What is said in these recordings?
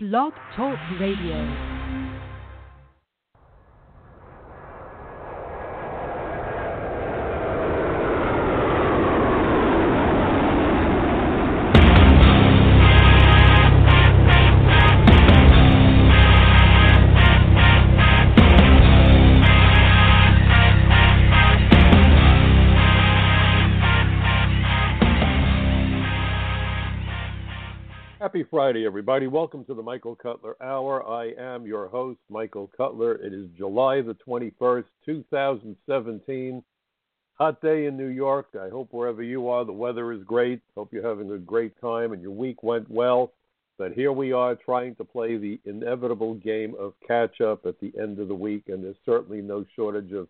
Blog Talk Radio. Friday, everybody. Welcome to the Michael Cutler Hour. I am your host, Michael Cutler. It is July the 21st, 2017. Hot day in New York. I hope wherever you are, the weather is great. Hope you're having a great time and your week went well. But here we are trying to play the inevitable game of catch up at the end of the week, and there's certainly no shortage of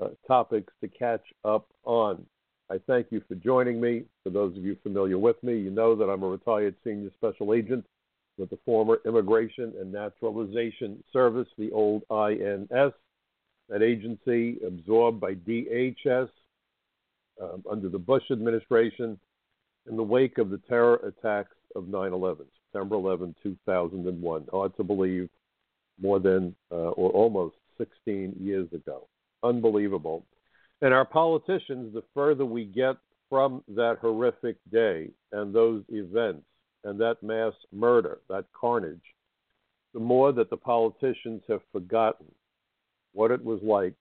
uh, topics to catch up on. I thank you for joining me. For those of you familiar with me, you know that I'm a retired senior special agent with the former Immigration and Naturalization Service, the old INS. That agency absorbed by DHS um, under the Bush administration in the wake of the terror attacks of 9 11, September 11, 2001. Hard to believe, more than uh, or almost 16 years ago. Unbelievable. And our politicians, the further we get from that horrific day and those events and that mass murder, that carnage, the more that the politicians have forgotten what it was like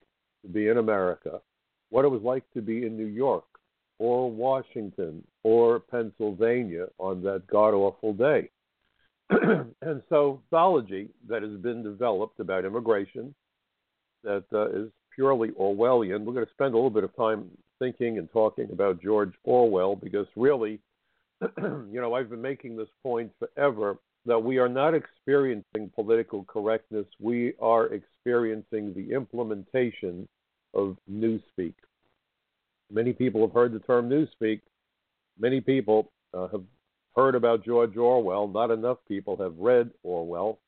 to be in America, what it was like to be in New York or Washington or Pennsylvania on that god awful day. and so, theology that has been developed about immigration that uh, is purely Orwellian. We're going to spend a little bit of time thinking and talking about George Orwell because really, you know, I've been making this point forever that we are not experiencing political correctness. We are experiencing the implementation of newspeak. Many people have heard the term newspeak. Many people uh, have heard about George Orwell. Not enough people have read Orwell.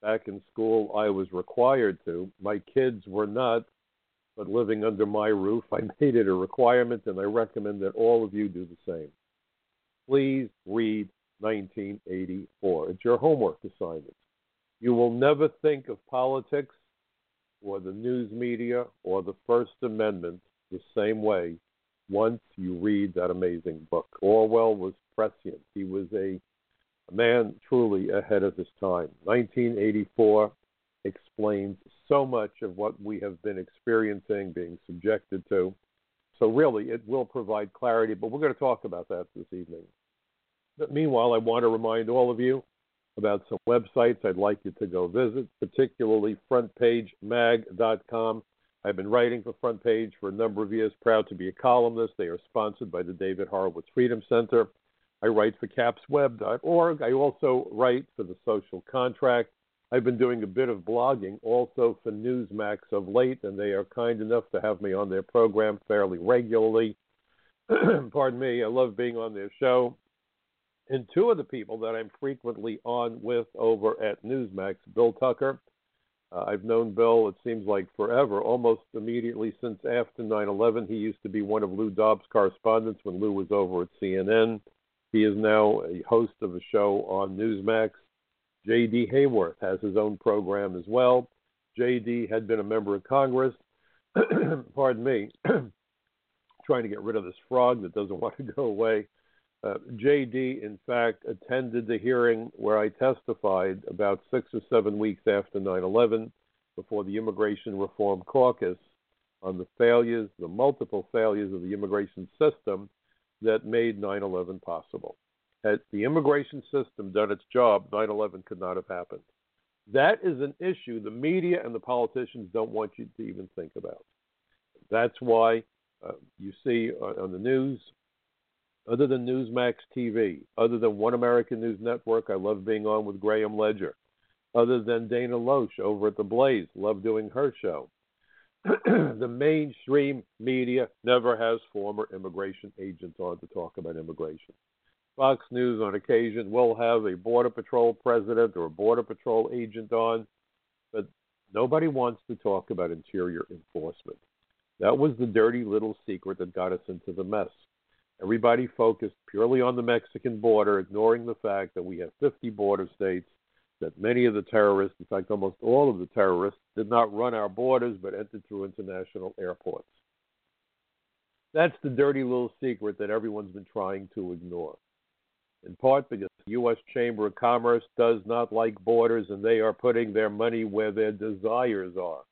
Back in school, I was required to. My kids were not but living under my roof, I made it a requirement, and I recommend that all of you do the same. Please read 1984. It's your homework assignment. You will never think of politics or the news media or the First Amendment the same way once you read that amazing book. Orwell was prescient. He was a, a man truly ahead of his time. 1984 explains so much of what we have been experiencing, being subjected to. So, really, it will provide clarity, but we're going to talk about that this evening. But meanwhile, I want to remind all of you about some websites I'd like you to go visit, particularly frontpagemag.com. I've been writing for Front Page for a number of years, proud to be a columnist. They are sponsored by the David Horowitz Freedom Center. I write for capsweb.org. I also write for the Social Contract. I've been doing a bit of blogging also for Newsmax of late, and they are kind enough to have me on their program fairly regularly. Pardon me, I love being on their show. And two of the people that I'm frequently on with over at Newsmax, Bill Tucker. Uh, I've known Bill, it seems like forever, almost immediately since after 9 11. He used to be one of Lou Dobbs' correspondents when Lou was over at CNN. He is now a host of a show on Newsmax. J.D. Hayworth has his own program as well. J.D. had been a member of Congress. Pardon me. trying to get rid of this frog that doesn't want to go away. Uh, J.D., in fact, attended the hearing where I testified about six or seven weeks after 9 11 before the Immigration Reform Caucus on the failures, the multiple failures of the immigration system that made 9 11 possible. Had the immigration system done its job, 9 11 could not have happened. That is an issue the media and the politicians don't want you to even think about. That's why uh, you see on the news, other than Newsmax TV, other than One American News Network, I love being on with Graham Ledger. Other than Dana Loesch over at The Blaze, love doing her show. the mainstream media never has former immigration agents on to talk about immigration. Fox News on occasion will have a Border Patrol president or a Border Patrol agent on, but nobody wants to talk about interior enforcement. That was the dirty little secret that got us into the mess. Everybody focused purely on the Mexican border, ignoring the fact that we have 50 border states that many of the terrorists, in fact, almost all of the terrorists, did not run our borders but entered through international airports. That's the dirty little secret that everyone's been trying to ignore. In part because the U.S. Chamber of Commerce does not like borders and they are putting their money where their desires are.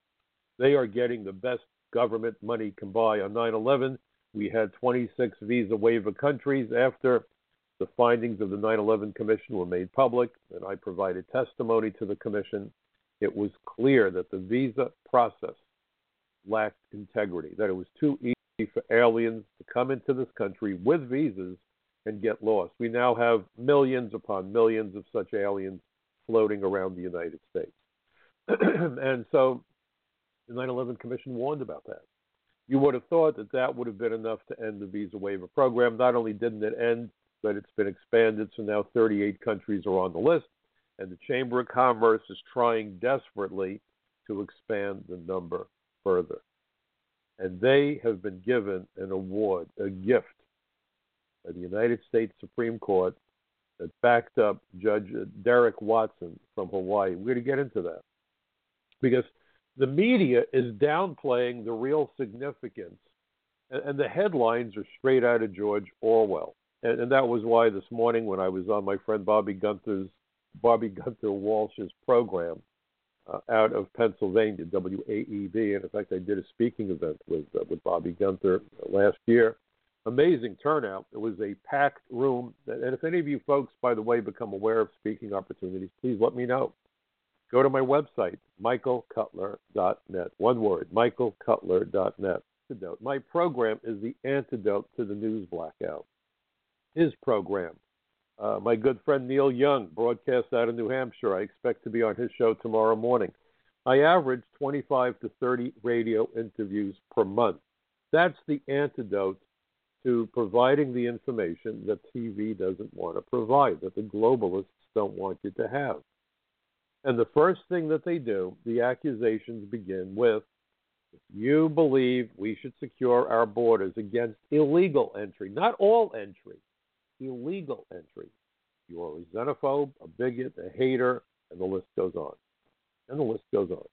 They are getting the best government money can buy. On 9 11, we had 26 visa waiver countries after the findings of the 9 11 Commission were made public, and I provided testimony to the Commission. It was clear that the visa process lacked integrity, that it was too easy for aliens to come into this country with visas and get lost. We now have millions upon millions of such aliens floating around the United States. and so the 9 11 Commission warned about that. You would have thought that that would have been enough to end the visa waiver program. Not only didn't it end, but it's been expanded, so now 38 countries are on the list, and the Chamber of Commerce is trying desperately to expand the number further. And they have been given an award, a gift, the United States Supreme Court that backed up Judge Derrick Watson from Hawaii. We're going to get into that because the media is downplaying the real significance, and, and the headlines are straight out of George Orwell and, and that was why this morning when I was on my friend Bobby Gunther's Bobby Gunther Walsh's program uh, out of Pennsylvania, WAEB, and in fact I did a speaking event with uh, with Bobby Gunther last year. Amazing turnout. It was a packed room, and if any of you folks, by the way, become aware of speaking opportunities, please let me know. Go to my website, michaelcutler.net. One word, michaelcutler.net. My program is the antidote to the news blackout his program. Uh, my good friend Neil Young broadcasts out of New Hampshire. I expect to be on his show tomorrow morning. I average 25 to 30 radio interviews per month. That's the antidote to providing the information that TV doesn't want to provide, that the globalists don't want you to have. And the first thing that they do, the accusations begin with if you believe we should secure our borders against illegal entry, not all entry, illegal entry. You are a xenophobe, a bigot, a hater, and the list goes on. And the list goes on.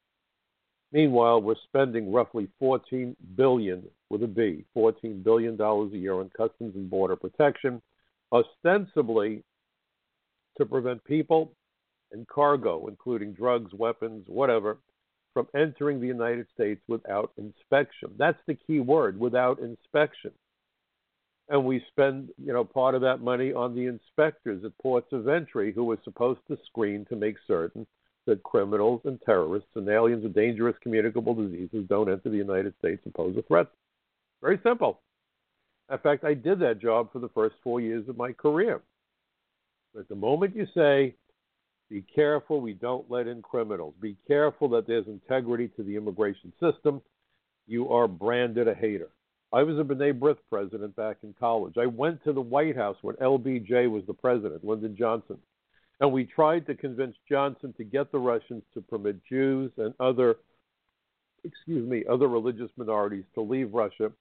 Meanwhile, we're spending roughly 14 billion with a B, 14 billion dollars a year on customs and border protection, ostensibly to prevent people and cargo, including drugs, weapons, whatever, from entering the United States without inspection. That's the key word, without inspection and we spend you know part of that money on the inspectors at ports of entry who are supposed to screen to make certain that criminals and terrorists and aliens with dangerous communicable diseases don't enter the United States and pose a threat. Very simple. In fact, I did that job for the first four years of my career. But the moment you say, be careful we don't let in criminals, be careful that there's integrity to the immigration system, you are branded a hater. I was a B'nai B'rith president back in college. I went to the White House when LBJ was the president, Lyndon Johnson, and we tried to convince Johnson to get the Russians to permit Jews and other, excuse me, other religious minorities to leave Russia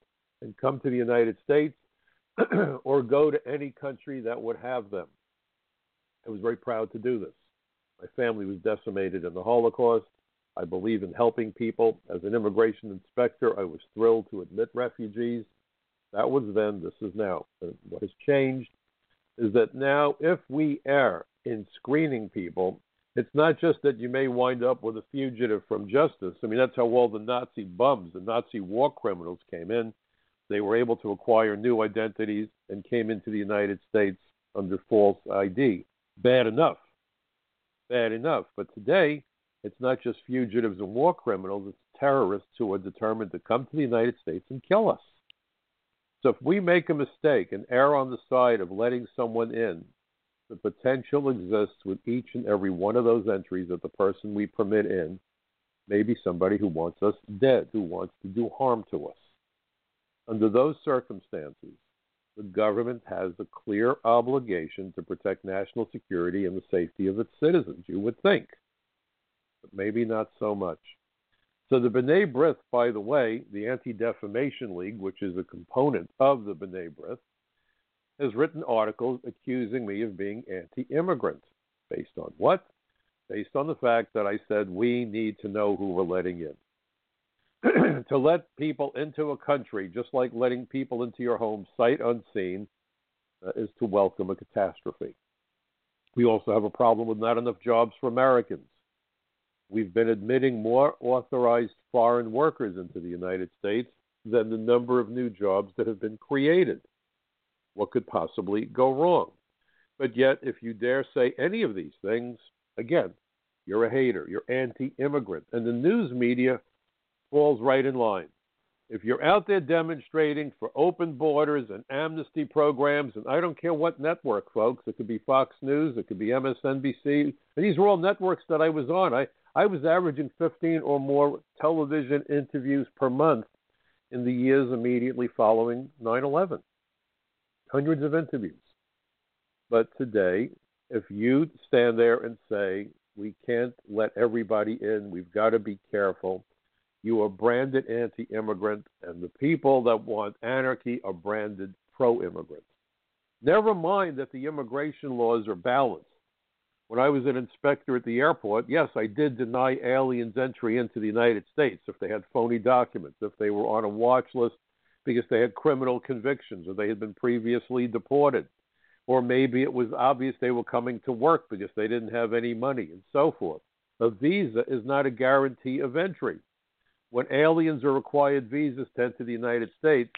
and come to the United States or go to any country that would have them. I was very proud to do this. My family was decimated in the Holocaust. I believe in helping people. As an immigration inspector, I was thrilled to admit refugees. That was then, this is now. And what has changed is that now, if we err in screening people, it's not just that you may wind up with a fugitive from justice. I mean, that's how all the Nazi bums, the Nazi war criminals came in. They were able to acquire new identities and came into the United States under false ID. Bad enough. Bad enough. But today, it's not just fugitives and war criminals, it's terrorists who are determined to come to the United States and kill us. So if we make a mistake and err on the side of letting someone in, the potential exists with each and every one of those entries that the person we permit in may be somebody who wants us dead, who wants to do harm to us. Under those circumstances, the government has a clear obligation to protect national security and the safety of its citizens, you would think but maybe not so much. So the B'nai B'rith, by the way, the Anti-Defamation League, which is a component of the B'nai B'rith, has written articles accusing me of being anti-immigrant. Based on what? based on the fact that I said we need to know who we're letting in. to let people into a country, just like letting people into your home sight unseen, uh, is to welcome a catastrophe. We also have a problem with not enough jobs for Americans. We've been admitting more authorized foreign workers into the United States than the number of new jobs that have been created. What could possibly go wrong? But yet, if you dare say any of these things, again, you're a hater, you're anti immigrant. And the news media falls right in line. If you're out there demonstrating for open borders and amnesty programs, and I don't care what network, folks, it could be Fox News, it could be MSNBC, and these are all networks that I was on. I, I was averaging 15 or more television interviews per month in the years immediately following 9 11. Hundreds of interviews. But today, if you stand there and say, we can't let everybody in, we've got to be careful, you are branded anti immigrant, and the people that want anarchy are branded pro immigrant. Never mind that the immigration laws are balanced. When I was an inspector at the airport, yes, I did deny aliens entry into the United States if they had phony documents, if they were on a watch list because they had criminal convictions or they had been previously deported or maybe it was obvious they were coming to work because they didn't have any money and so forth. A visa is not a guarantee of entry. When aliens are required visas to enter the United States,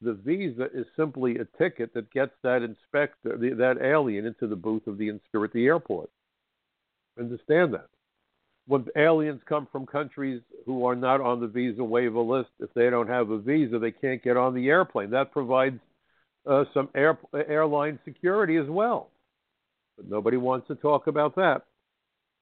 the visa is simply a ticket that gets that inspector, that alien, into the booth of the inspector at the airport. Understand that. When aliens come from countries who are not on the visa waiver list, if they don't have a visa, they can't get on the airplane. That provides uh, some air, airline security as well. But nobody wants to talk about that.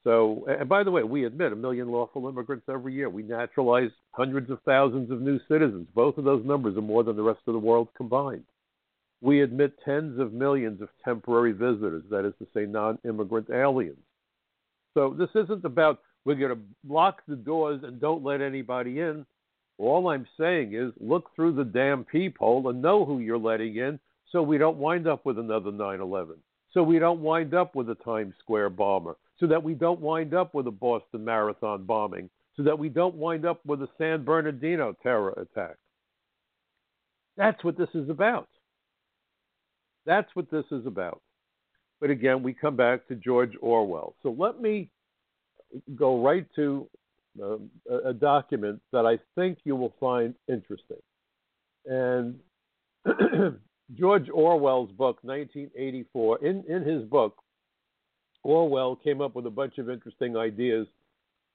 So, and by the way, we admit a million lawful immigrants every year. We naturalize hundreds of thousands of new citizens. Both of those numbers are more than the rest of the world combined. We admit tens of millions of temporary visitors, that is to say, non immigrant aliens. So, this isn't about we're going to lock the doors and don't let anybody in. All I'm saying is look through the damn peephole and know who you're letting in so we don't wind up with another 9 11. So we don't wind up with a Times Square bomber. So that we don't wind up with a Boston Marathon bombing. So that we don't wind up with a San Bernardino terror attack. That's what this is about. That's what this is about. But again, we come back to George Orwell. So let me go right to uh, a document that I think you will find interesting. And George Orwell's book, 1984, in, in his book, Orwell came up with a bunch of interesting ideas.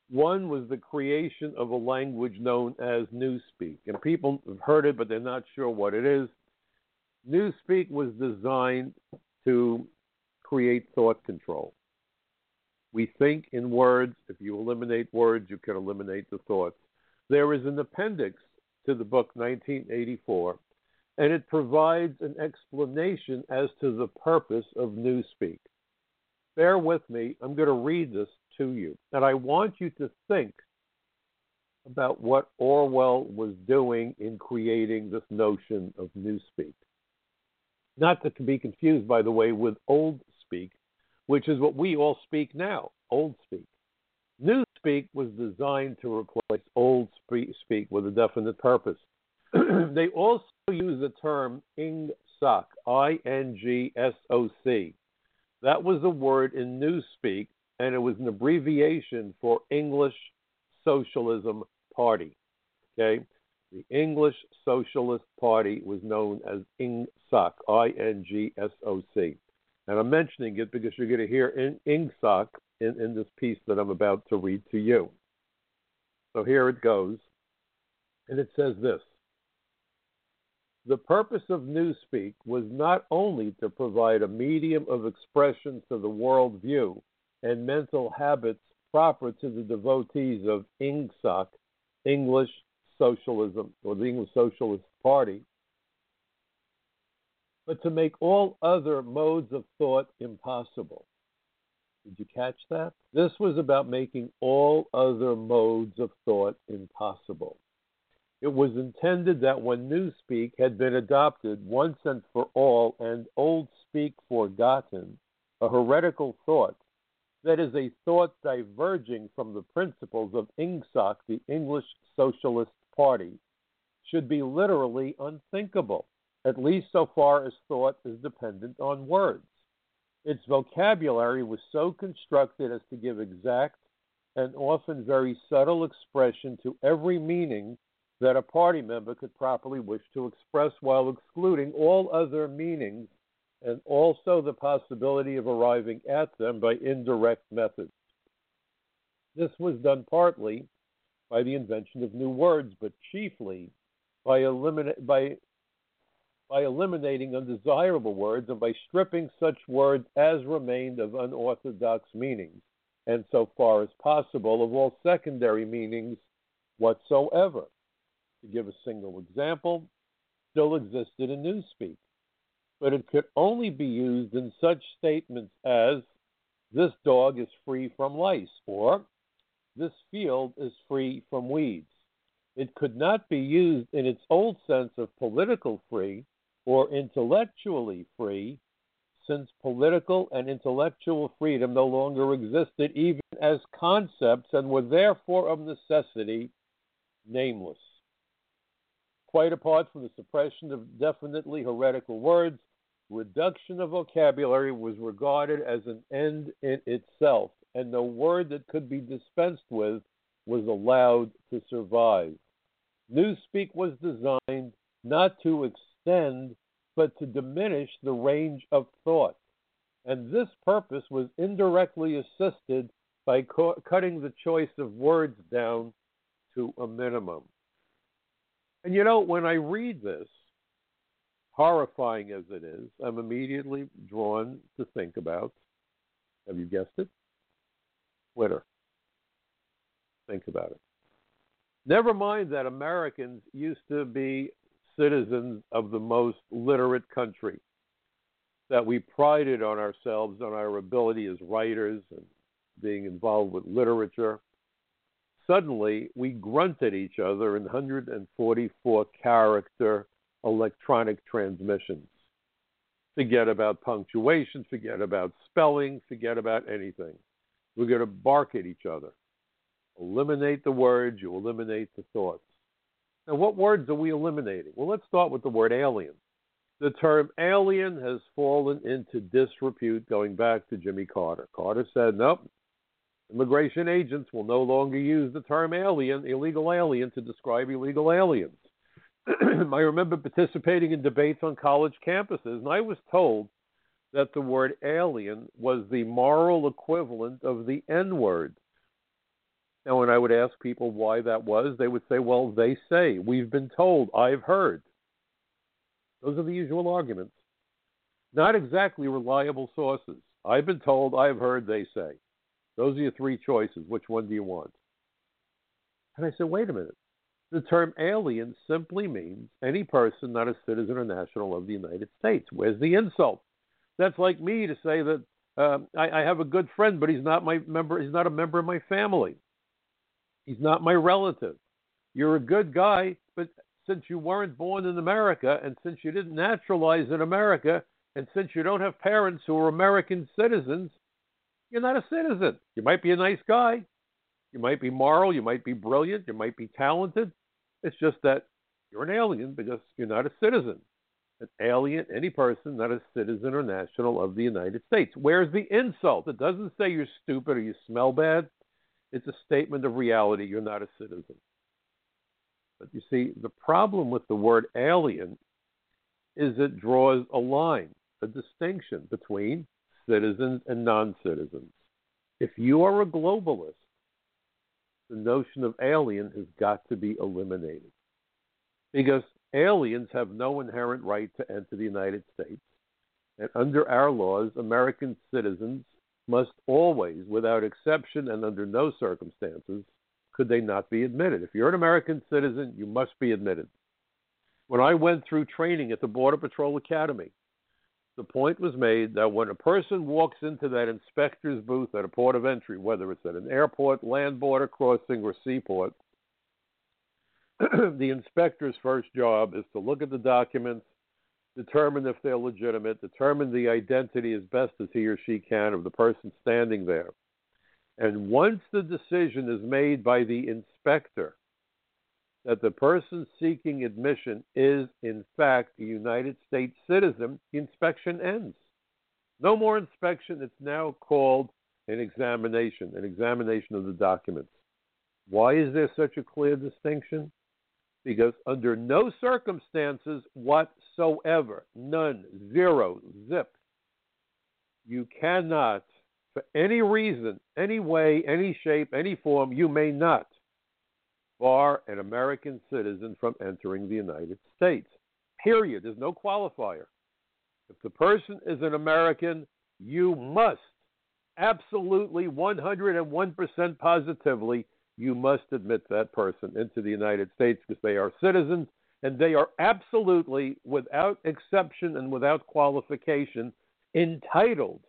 One was the creation of a language known as Newspeak. And people have heard it, but they're not sure what it is. Newspeak was designed to create thought control. We think in words. If you eliminate words, you can eliminate the thoughts. There is an appendix to the book 1984, and it provides an explanation as to the purpose of Newspeak. Bear with me, I'm going to read this to you, and I want you to think about what Orwell was doing in creating this notion of Newspeak. Not to be confused, by the way, with Old which is what we all speak now, old speak. New speak was designed to replace old speak with a definite purpose. they also use the term ingsoc, I N G S O C. That was a word in Newspeak, and it was an abbreviation for English Socialism Party. Okay? The English Socialist Party was known as INGSOC, I N G S O C. And I'm mentioning it because you're going to hear in, Ingsoc in, in this piece that I'm about to read to you. So here it goes. And it says this The purpose of Newspeak was not only to provide a medium of expression to the world view and mental habits proper to the devotees of INGSOC, English Socialism, or the English Socialist Party, but to make all other modes of thought impossible. Did you catch that? This was about making all other modes of thought impossible. It was intended that when Newspeak had been adopted once and for all and Old Speak forgotten, a heretical thought, that is a thought diverging from the principles of INGSOC, the English Socialist Party, should be literally unthinkable, at least so far as thought is dependent on words. Its vocabulary was so constructed as to give exact and often very subtle expression to every meaning that a party member could properly wish to express while excluding all other meanings and also the possibility of arriving at them by indirect methods. This was done partly by the invention of new words, but chiefly by, elimina- by, by eliminating undesirable words and by stripping such words as remained of unorthodox meanings, and so far as possible of all secondary meanings whatsoever to give a single example, still existed in Newspeak, but it could only be used in such statements as, this dog is free from lice, or this field is free from weeds. It could not be used in its old sense of political free or intellectually free, since political and intellectual freedom no longer existed even as concepts and were therefore of necessity nameless quite apart from the suppression of definitely heretical words, reduction of vocabulary was regarded as an end in itself, and no word that could be dispensed with was allowed to survive. Newspeak was designed not to extend, but to diminish the range of thought, and this purpose was indirectly assisted by co- cutting the choice of words down to a minimum. And you know, when I read this, horrifying as it is, I'm immediately drawn to think about have you guessed it? Twitter. Think about it. Never mind that Americans used to be citizens of the most literate country, that we prided on ourselves on our ability as writers and being involved with literature suddenly we grunted each other in 144 character electronic transmissions. Forget about punctuation, forget about spelling, forget about anything. We're going to bark at each other. Eliminate the words, you eliminate the thoughts. Now, what words are we eliminating? Well, let's start with the word alien. The term alien has fallen into disrepute going back to Jimmy Carter. Carter said, nope, Immigration agents will no longer use the term alien, illegal alien, to describe illegal aliens. I remember participating in debates on college campuses, and I was told that the word alien was the moral equivalent of the N word. Now, when I would ask people why that was, they would say, well, they say, we've been told, I've heard. Those are the usual arguments. Not exactly reliable sources. I've been told, I've heard, they say. Those are your three choices. Which one do you want? And I said, wait a minute. The term alien simply means any person not a citizen or national of the United States. Where's the insult? That's like me to say that uh, I, I have a good friend, but he's not my member. He's not a member of my family. He's not my relative. You're a good guy, but since you weren't born in America, and since you didn't naturalize in America, and since you don't have parents who are American citizens, you're not a citizen. You might be a nice guy. You might be moral. You might be brilliant. You might be talented. It's just that you're an alien because you're not a citizen. An alien, any person not a citizen or national of the United States. Where's the insult? It doesn't say you're stupid or you smell bad. It's a statement of reality. You're not a citizen. But you see, the problem with the word alien is it draws a line, a distinction between citizens and non citizens. If you are a globalist, the notion of alien has got to be eliminated because aliens have no inherent right to enter the United States. And under our laws, American citizens must always, without exception and under no circumstances, could they not be admitted. If you're an American citizen, you must be admitted. When I went through training at the Border Patrol Academy, the point was made that when a person walks into that inspector's booth at a port of entry, whether it's at an airport, land border crossing, or seaport, the inspector's first job is to look at the documents, determine if they're legitimate, determine the identity as best as he or she can of the person standing there. And once the decision is made by the inspector that the person seeking admission is, in fact, a United States citizen, the inspection ends. No more inspection. It's now called an examination, an examination of the documents. Why is there such a clear distinction? Because under no circumstances whatsoever, none, zero, zip, you cannot, for any reason, any way, any shape, any form, you may not bar an American citizen from entering the United States. Period. There's no qualifier. If the person is an American, you must, absolutely 101% positively, you must admit that person into the United States because they are citizens and they are absolutely, without exception and without qualification, entitled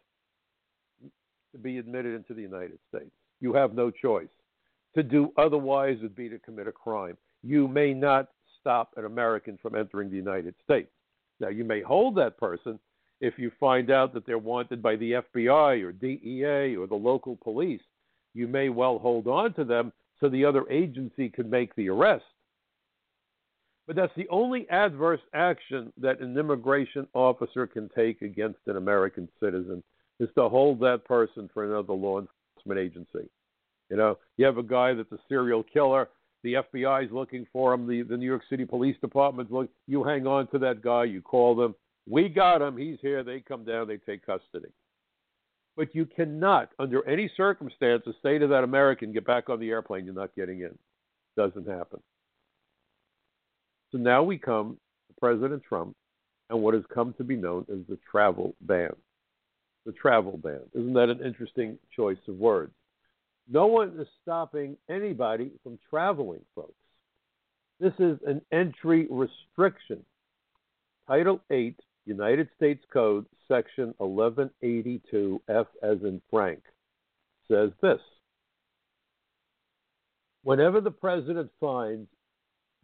to be admitted into the United States. You have no choice. To do otherwise would be to commit a crime. You may not stop an American from entering the United States. Now, you may hold that person if you find out that they're wanted by the FBI or DEA or the local police. You may well hold on to them so the other agency can make the arrest. But that's the only adverse action that an immigration officer can take against an American citizen is to hold that person for another law enforcement agency. You know, you have a guy that's a serial killer. The FBI is looking for him. The, the New York City Police Department's look. You hang on to that guy. You call them. We got him. He's here. They come down. They take custody. But you cannot, under any circumstances, say to that American, get back on the airplane. You're not getting in. Doesn't happen. So now we come to President Trump and what has come to be known as the travel ban. The travel ban. Isn't that an interesting choice of words? No one is stopping anybody from traveling, folks. This is an entry restriction. Title 8, United States Code, Section 1182, F as in Frank, says this Whenever the President finds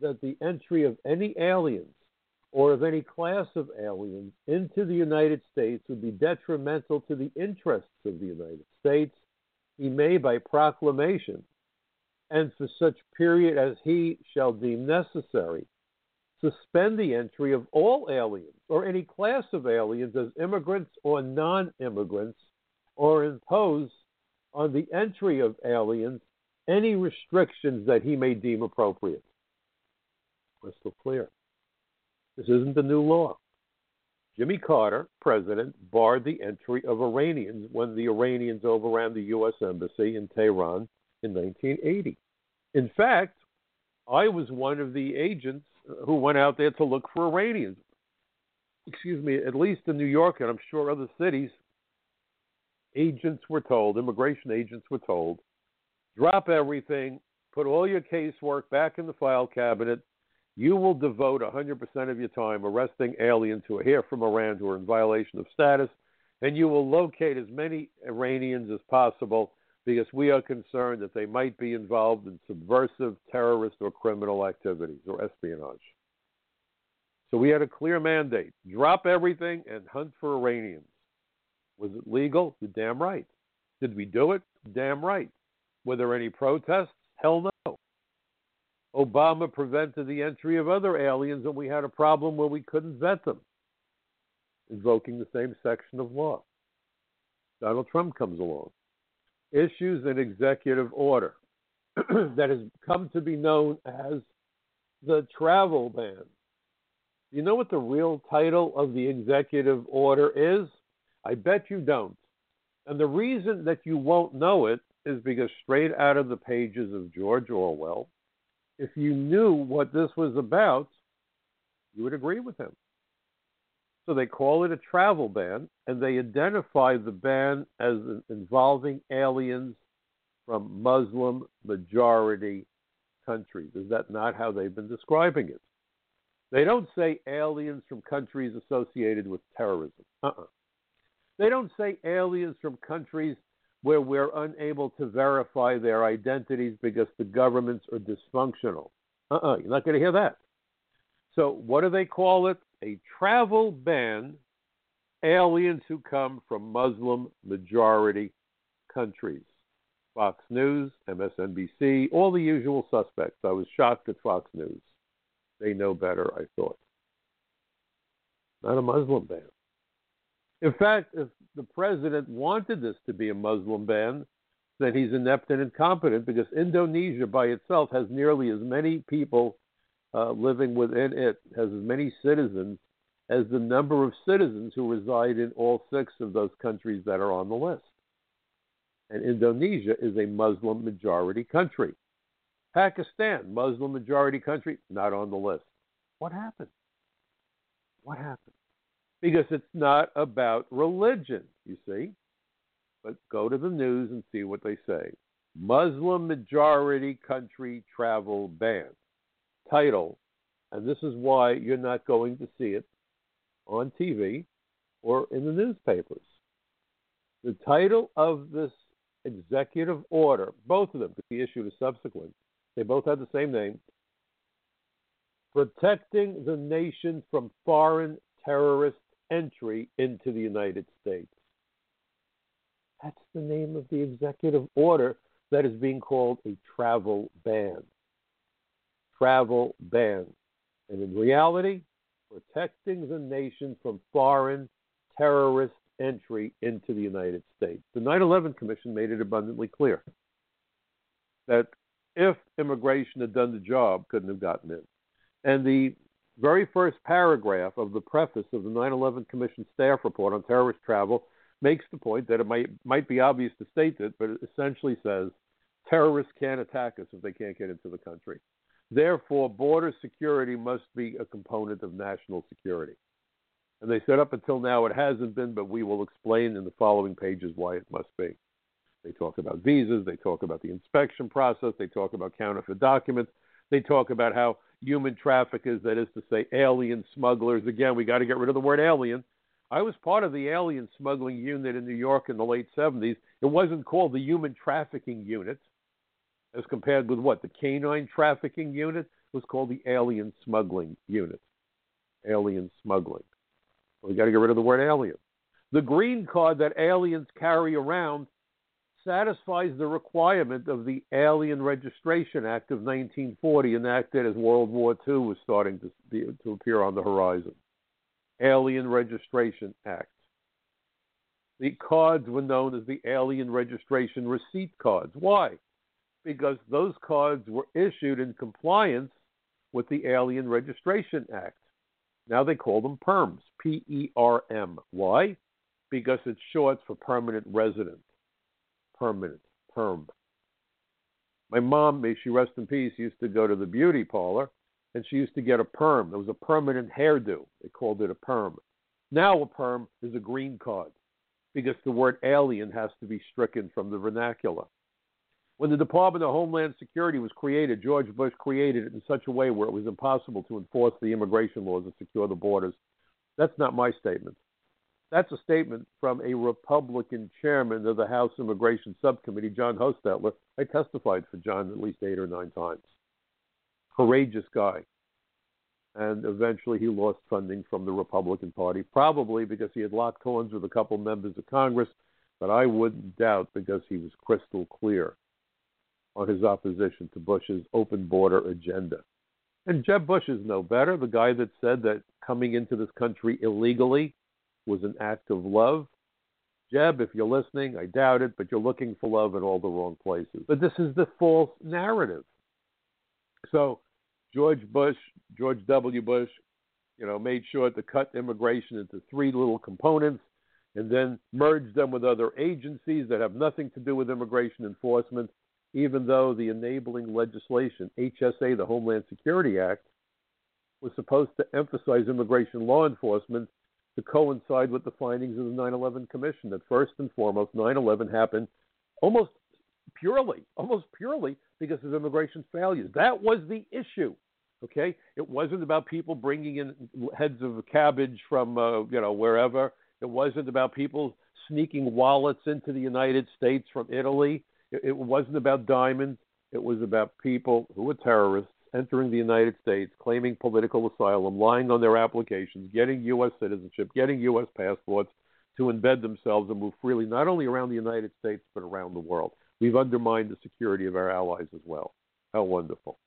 that the entry of any aliens or of any class of aliens into the United States would be detrimental to the interests of the United States, he may, by proclamation, and for such period as he shall deem necessary, suspend the entry of all aliens or any class of aliens as immigrants or non immigrants, or impose on the entry of aliens any restrictions that he may deem appropriate. Crystal clear. This isn't a new law. Jimmy Carter, president, barred the entry of Iranians when the Iranians overran the U.S. Embassy in Tehran in 1980. In fact, I was one of the agents who went out there to look for Iranians. Excuse me, at least in New York and I'm sure other cities, agents were told, immigration agents were told, drop everything, put all your casework back in the file cabinet, you will devote 100% of your time arresting aliens who are here from Iran who are in violation of status, and you will locate as many Iranians as possible because we are concerned that they might be involved in subversive, terrorist, or criminal activities or espionage. So we had a clear mandate drop everything and hunt for Iranians. Was it legal? You're damn right. Did we do it? Damn right. Were there any protests? Hell no. Obama prevented the entry of other aliens, and we had a problem where we couldn't vet them, invoking the same section of law. Donald Trump comes along, issues an executive order that has come to be known as the travel ban. You know what the real title of the executive order is? I bet you don't. And the reason that you won't know it is because straight out of the pages of George Orwell, if you knew what this was about, you would agree with him. So they call it a travel ban, and they identify the ban as involving aliens from Muslim majority countries. Is that not how they've been describing it? They don't say aliens from countries associated with terrorism. Uh-uh. They don't say aliens from countries where we're unable to verify their identities because the governments are dysfunctional. Uh uh-uh, uh, you are not going to hear that. So, what do they call it? A travel ban, aliens who come from Muslim majority countries. Fox News, MSNBC, all the usual suspects. I was shocked at Fox News. They know better, I thought. Not a Muslim ban. In fact, if the president wanted this to be a Muslim ban, then he's inept and incompetent because Indonesia by itself has nearly as many people uh, living within it, has as many citizens as the number of citizens who reside in all six of those countries that are on the list. And Indonesia is a Muslim majority country. Pakistan, Muslim majority country, not on the list. What happened? What happened? Because it's not about religion, you see. But go to the news and see what they say. Muslim majority country travel ban. Title, and this is why you're not going to see it on TV or in the newspapers. The title of this executive order, both of them could be issued a subsequent, they both had the same name Protecting the Nation from Foreign Terrorist Entry into the United States. That's the name of the executive order that is being called a travel ban. Travel ban. And in reality, protecting the nation from foreign terrorist entry into the United States. The 9 11 Commission made it abundantly clear that if immigration had done the job, couldn't have gotten in. And the very first paragraph of the preface of the 9 11 Commission staff report on terrorist travel makes the point that it might, might be obvious to state it, but it essentially says terrorists can't attack us if they can't get into the country. Therefore, border security must be a component of national security. And they said up until now it hasn't been, but we will explain in the following pages why it must be. They talk about visas, they talk about the inspection process, they talk about counterfeit documents, they talk about how human traffickers, that is to say, alien smugglers, again, we got to get rid of the word alien. I was part of the alien smuggling unit in New York in the late 70s. It wasn't called the human trafficking unit as compared with what? The canine trafficking unit was called the alien smuggling unit. Alien smuggling. Well, we got to get rid of the word alien. The green card that aliens carry around satisfies the requirement of the Alien Registration Act of 1940, enacted as World War II was starting to, be, to appear on the horizon. Alien Registration Act. The cards were known as the Alien Registration Receipt Cards. Why? Because those cards were issued in compliance with the Alien Registration Act. Now they call them PERMs, P E R M. Why? Because it's short for permanent resident. Permanent, PERM. My mom, may she rest in peace, used to go to the beauty parlor and she used to get a perm. It was a permanent hairdo. They called it a perm. Now a perm is a green card because the word alien has to be stricken from the vernacular. When the Department of Homeland Security was created, George Bush created it in such a way where it was impossible to enforce the immigration laws and secure the borders. That's not my statement. That's a statement from a Republican chairman of the House Immigration Subcommittee, John Hostettler. I testified for John at least eight or nine times. Courageous guy. And eventually he lost funding from the Republican Party, probably because he had locked horns with a couple members of Congress, but I wouldn't doubt because he was crystal clear on his opposition to Bush's open border agenda. And Jeb Bush is no better, the guy that said that coming into this country illegally was an act of love. Jeb, if you're listening, I doubt it, but you're looking for love in all the wrong places. But this is the false narrative. So George Bush, George W. Bush, you know, made sure to cut immigration into three little components and then merge them with other agencies that have nothing to do with immigration enforcement even though the enabling legislation, HSA, the Homeland Security Act, was supposed to emphasize immigration law enforcement to coincide with the findings of the 9 11 Commission. That first and foremost, 9 11 happened almost purely, almost purely because of immigration failures. That was the issue. Okay, it wasn't about people bringing in heads of cabbage from uh, you know wherever. It wasn't about people sneaking wallets into the United States from Italy. It, it wasn't about diamonds. It was about people who were terrorists entering the United States, claiming political asylum, lying on their applications, getting U.S. citizenship, getting U.S. passports to embed themselves and move freely, not only around the United States, but around the world. we've undermined the security of our allies as well. How wonderful.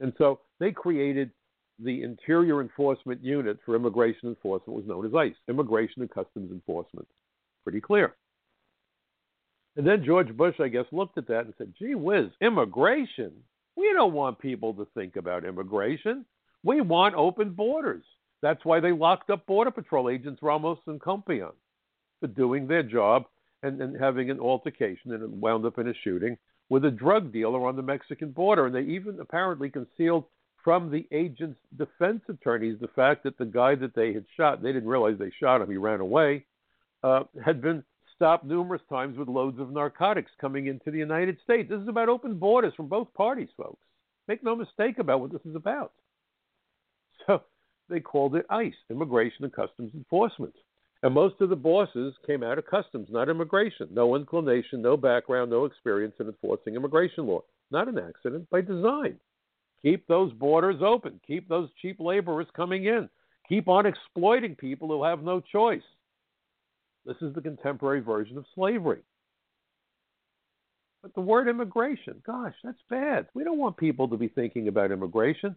And so they created the Interior Enforcement Unit for Immigration Enforcement, was known as ICE, Immigration and Customs Enforcement. Pretty clear. And then George Bush, I guess, looked at that and said, gee whiz, immigration? We don't want people to think about immigration. We want open borders. That's why they locked up Border Patrol agents Ramos and Compean for doing their job and, and having an altercation and it wound up in a shooting with a drug dealer on the Mexican border. And they even apparently concealed from the agent's defense attorneys the fact that the guy that they had shot, they didn't realize they shot him, he ran away, uh, had been stopped numerous times with loads of narcotics coming into the United States. This is about open borders from both parties, folks. Make no mistake about what this is about. So they called it ICE, Immigration and Customs Enforcement. And most of the bosses came out of customs, not immigration. No inclination, no background, no experience in enforcing immigration law. Not an accident, by design. Keep those borders open. Keep those cheap laborers coming in. Keep on exploiting people who have no choice. This is the contemporary version of slavery. But the word immigration, gosh, that's bad. We don't want people to be thinking about immigration.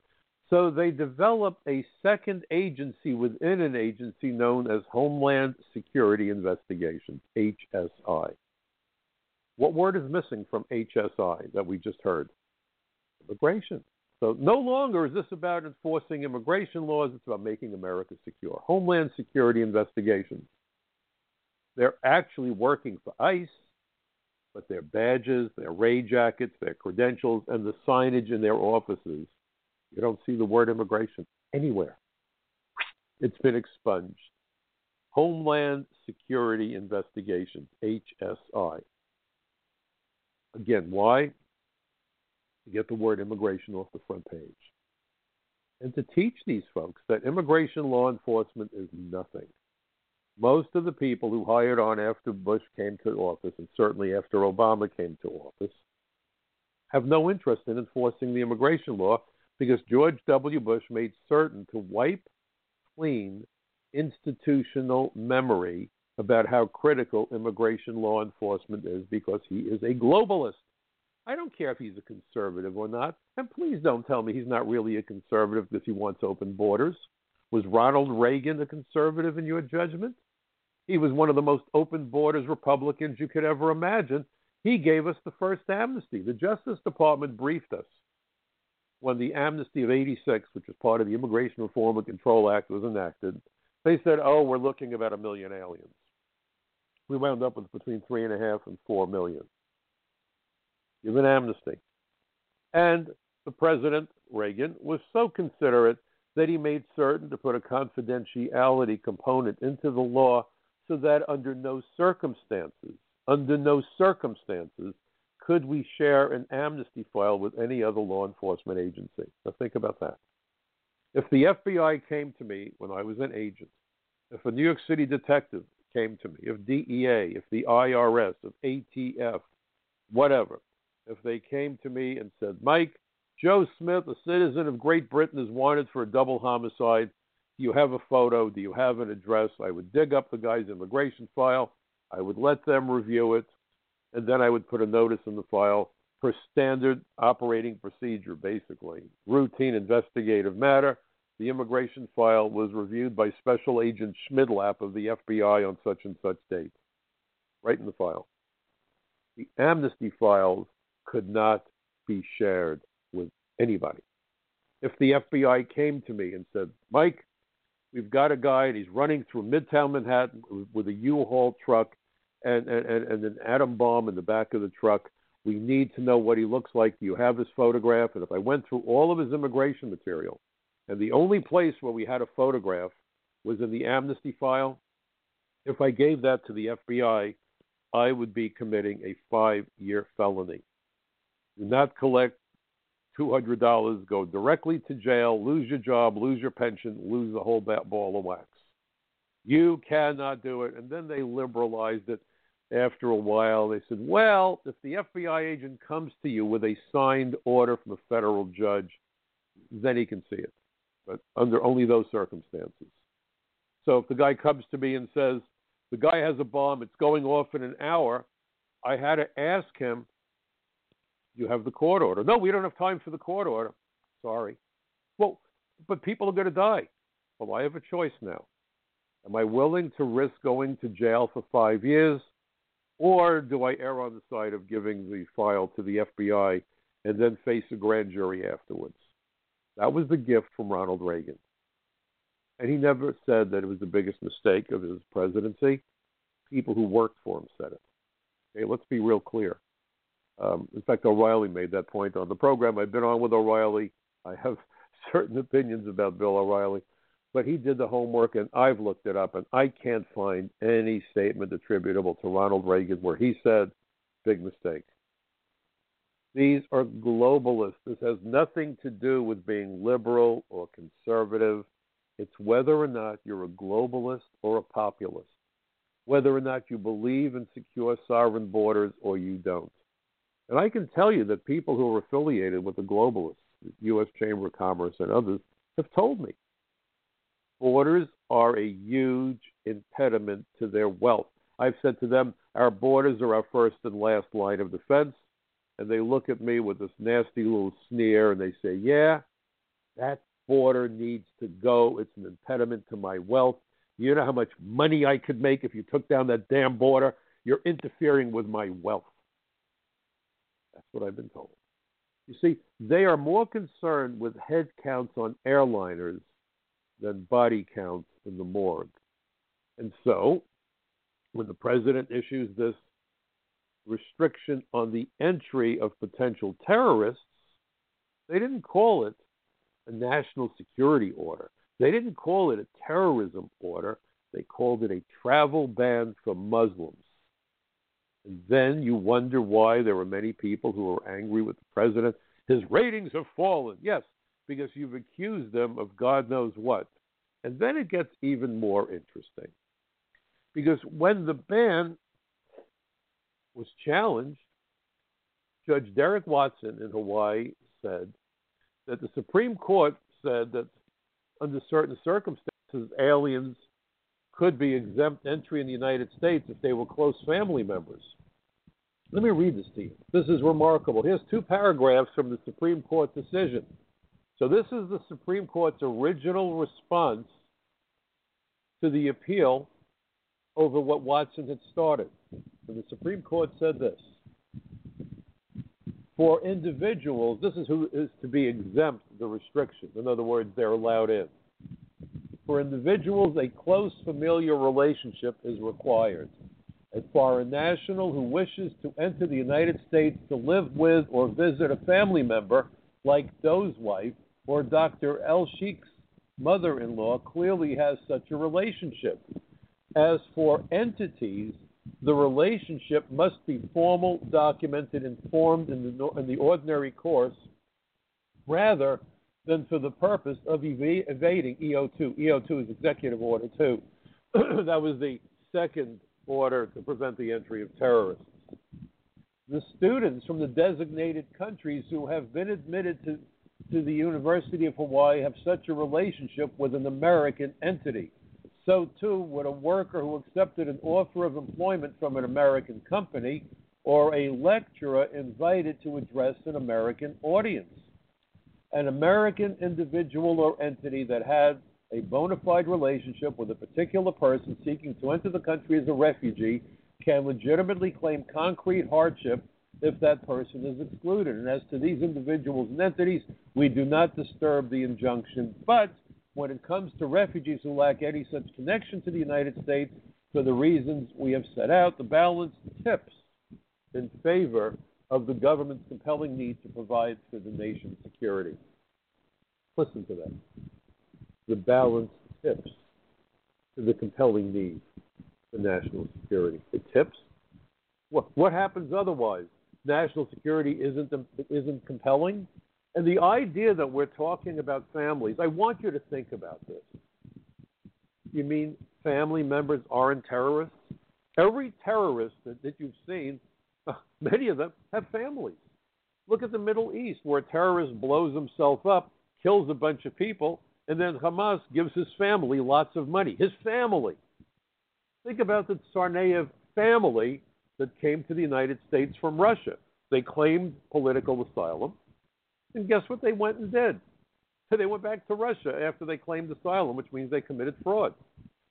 So they developed a second agency within an agency known as Homeland Security Investigations, HSI. What word is missing from HSI that we just heard? Immigration. So no longer is this about enforcing immigration laws, it's about making America secure. Homeland Security Investigations. They're actually working for ICE, but their badges, their raid jackets, their credentials, and the signage in their offices, you don't see the word immigration anywhere. It's been expunged. Homeland Security Investigations, HSI. Again, why? To get the word immigration off the front page. And to teach these folks that immigration law enforcement is nothing. Most of the people who hired on after Bush came to office, and certainly after Obama came to office, have no interest in enforcing the immigration law because George W. Bush made certain to wipe clean institutional memory about how critical immigration law enforcement is because he is a globalist. I don't care if he's a conservative or not, and please don't tell me he's not really a conservative because he wants open borders. Was Ronald Reagan a conservative in your judgment? He was one of the most open borders Republicans you could ever imagine. He gave us the first amnesty. The Justice Department briefed us when the amnesty of 86, which was part of the Immigration Reform and Control Act, was enacted. They said, oh, we're looking about a million aliens. We wound up with between three and a half and four million. Give an amnesty. And the president, Reagan, was so considerate that he made certain to put a confidentiality component into the law so that under no circumstances, under no circumstances, could we share an amnesty file with any other law enforcement agency. Now think about that. If the FBI came to me when I was an agent, if a New York City detective came to me, if DEA, if the IRS, if ATF, whatever, if they came to me and said, Mike, Joe Smith, a citizen of Great Britain, is wanted for a double homicide. Do you have a photo? Do you have an address? I would dig up the guy's immigration file. I would let them review it. And then I would put a notice in the file for standard operating procedure, basically. Routine investigative matter. The immigration file was reviewed by Special Agent Schmidlap of the FBI on such and such date. Right in the file. The amnesty files could not be shared anybody. If the FBI came to me and said, Mike, we've got a guy and he's running through Midtown Manhattan with a U-Haul truck and, and, and an atom bomb in the back of the truck. We need to know what he looks like. Do you have his photograph? And if I went through all of his immigration material, and the only place where we had a photograph was in the amnesty file, if I gave that to the FBI, I would be committing a five year felony. Do not collect $200, go directly to jail, lose your job, lose your pension, lose the whole ball of wax. You cannot do it. And then they liberalized it after a while. They said, well, if the FBI agent comes to you with a signed order from a federal judge, then he can see it, but under only those circumstances. So if the guy comes to me and says, the guy has a bomb, it's going off in an hour, I had to ask him, "You have the court order?" No, we don't have time for the court order. Sorry. Well, but people are going to die. Well, I have a choice now. Am I willing to risk going to jail for five years, or do I err on the side of giving the file to the FBI and then face a grand jury afterwards? That was the gift from Ronald Reagan. And he never said that it was the biggest mistake of his presidency. People who worked for him said it. Okay, let's be real clear. Um, in fact, O'Reilly made that point on the program. I've been on with O'Reilly. I have certain opinions about Bill O'Reilly, but he did the homework, and I've looked it up, and I can't find any statement attributable to Ronald Reagan where he said, big mistake. These are globalists. This has nothing to do with being liberal or conservative. It's whether or not you're a globalist or a populist, whether or not you believe in secure sovereign borders or you don't. And I can tell you that people who are affiliated with the globalists, the U.S. Chamber of Commerce and others, have told me borders are a huge impediment to their wealth. I've said to them, our borders are our first and last line of defense. And they look at me with this nasty little sneer and they say, yeah, that border needs to go. It's an impediment to my wealth. You know how much money I could make if you took down that damn border? You're interfering with my wealth. That's what I've been told. You see, they are more concerned with head counts on airliners than body counts in the morgue. And so, when the president issues this restriction on the entry of potential terrorists, they didn't call it a national security order. They didn't call it a terrorism order. They called it a travel ban for Muslims. Then you wonder why there were many people who were angry with the president. His ratings have fallen. Yes, because you've accused them of God knows what. And then it gets even more interesting. Because when the ban was challenged, Judge Derrick Watson in Hawaii said that the Supreme Court said that under certain circumstances, aliens could be exempt entry in the United States if they were close family members. Let me read this to you. This is remarkable. Here's two paragraphs from the Supreme Court decision. So, this is the Supreme Court's original response to the appeal over what Watson had started. The Supreme Court said this For individuals, this is who is to be exempt the restriction. In other words, they're allowed in. For individuals, a close familiar relationship is required. A foreign national who wishes to enter the United States to live with or visit a family member, like Doe's wife or Dr. El Sheikh's mother in law, clearly has such a relationship. As for entities, the relationship must be formal, documented, and formed in the, in the ordinary course, rather than for the purpose of ev- evading EO2. EO2 is Executive Order 2. that was the second order to prevent the entry of terrorists. The students from the designated countries who have been admitted to, to the University of Hawaii have such a relationship with an American entity. So, too, would a worker who accepted an offer of employment from an American company or a lecturer invited to address an American audience an American individual or entity that has a bona fide relationship with a particular person seeking to enter the country as a refugee can legitimately claim concrete hardship if that person is excluded. And as to these individuals and entities, we do not disturb the injunction. But when it comes to refugees who lack any such connection to the United States, for the reasons we have set out, the balance tips in favor of the government's compelling need to provide for the nation's security. Listen to that. The balance tips to the compelling need for national security. It tips. What, what happens otherwise? National security isn't isn't compelling, and the idea that we're talking about families. I want you to think about this. You mean family members aren't terrorists? Every terrorist that, that you've seen Many of them have families. Look at the Middle East, where a terrorist blows himself up, kills a bunch of people, and then Hamas gives his family lots of money. His family. Think about the Tsarnaev family that came to the United States from Russia. They claimed political asylum. And guess what they went and did? They went back to Russia after they claimed asylum, which means they committed fraud.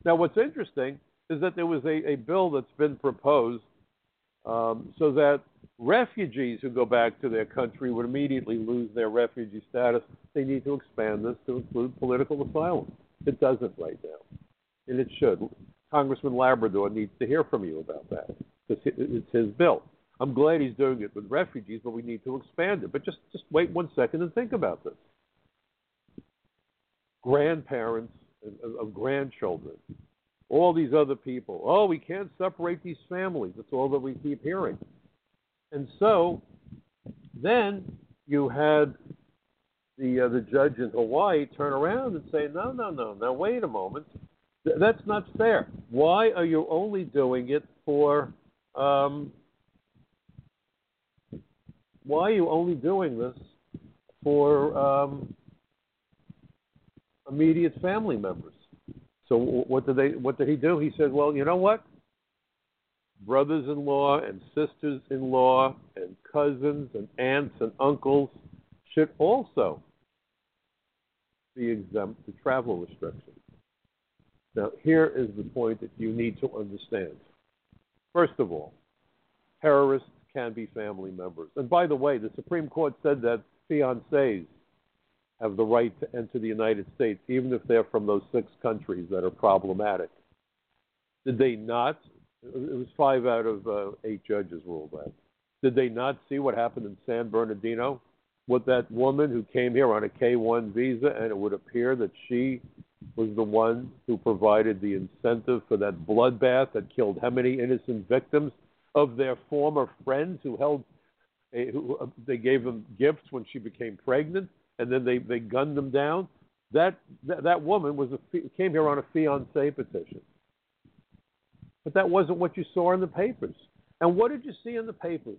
Now, what's interesting is that there was a, a bill that's been proposed um, so that refugees who go back to their country would immediately lose their refugee status. They need to expand this to include political asylum. It doesn't right now, and it should. Congressman Labrador needs to hear from you about that. Because it's his bill. I'm glad he's doing it with refugees, but we need to expand it. But just, just wait one second and think about this. Grandparents of, of grandchildren, all these other people. Oh, we can't separate these families. That's all that we keep hearing. And so then you had the uh, the judge in Hawaii turn around and say, no, no, no. Now wait a moment. Th- that's not fair. Why are you only doing it for? Um, why are you only doing this for um, immediate family members? So what did they? What did he do? He said, "Well, you know what? Brothers-in-law and sisters-in-law and cousins and aunts and uncles should also be exempt to travel restrictions." Now, here is the point that you need to understand. First of all, terrorists can be family members. And by the way, the Supreme Court said that fiancés have the right to enter the United States, even if they're from those six countries that are problematic. Did they not? It was five out of uh, eight judges ruled that. Did they not see what happened in San Bernardino with that woman who came here on a K 1 visa, and it would appear that she was the one who provided the incentive for that bloodbath that killed how many innocent victims of their former friends who held a, who uh, they gave them gifts when she became pregnant and then they they gunned them down that that, that woman was a came here on a fiancé petition but that wasn't what you saw in the papers and what did you see in the papers